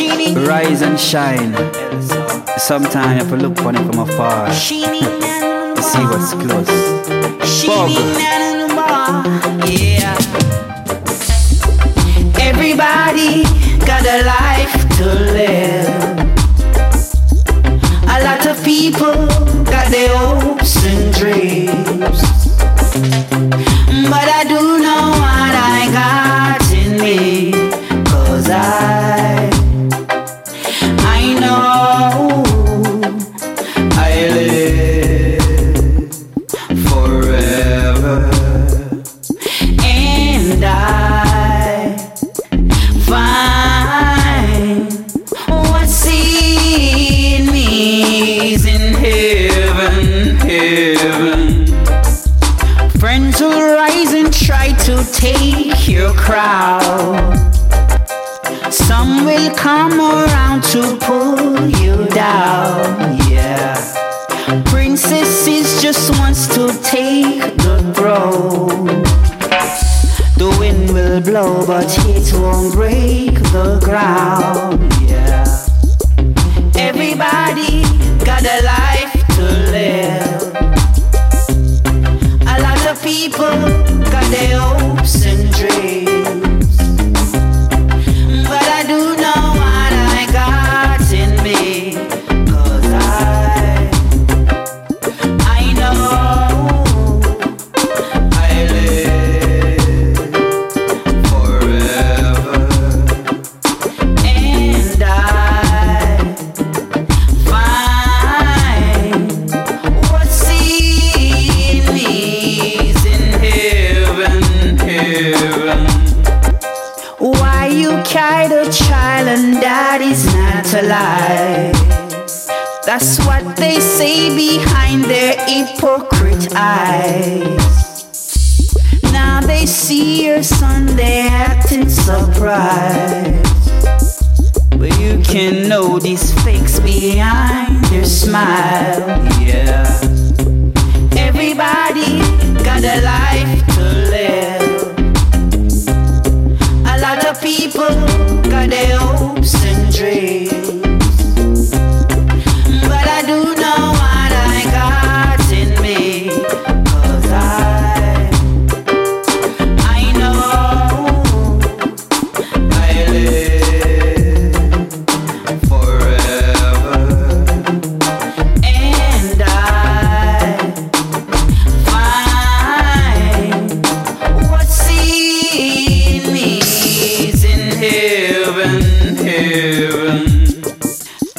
Rise and shine. Sometimes you have to look on it from afar to see what's close. Yeah. Everybody got a life to live. Will rise and try to take your crown. Some will come around to pull you down, yeah. Princesses just wants to take the throne. The wind will blow, but it won't break the ground, yeah. Everybody got a life to live. Got you carried a child and daddy's not alive? That's what they say behind their hypocrite eyes. Now they see your son, they acting surprised. But you can know these fakes behind their smile, yeah.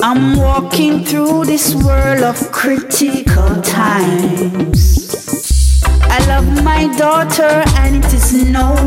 I'm walking through this world of critical times. I love my daughter, and it is no.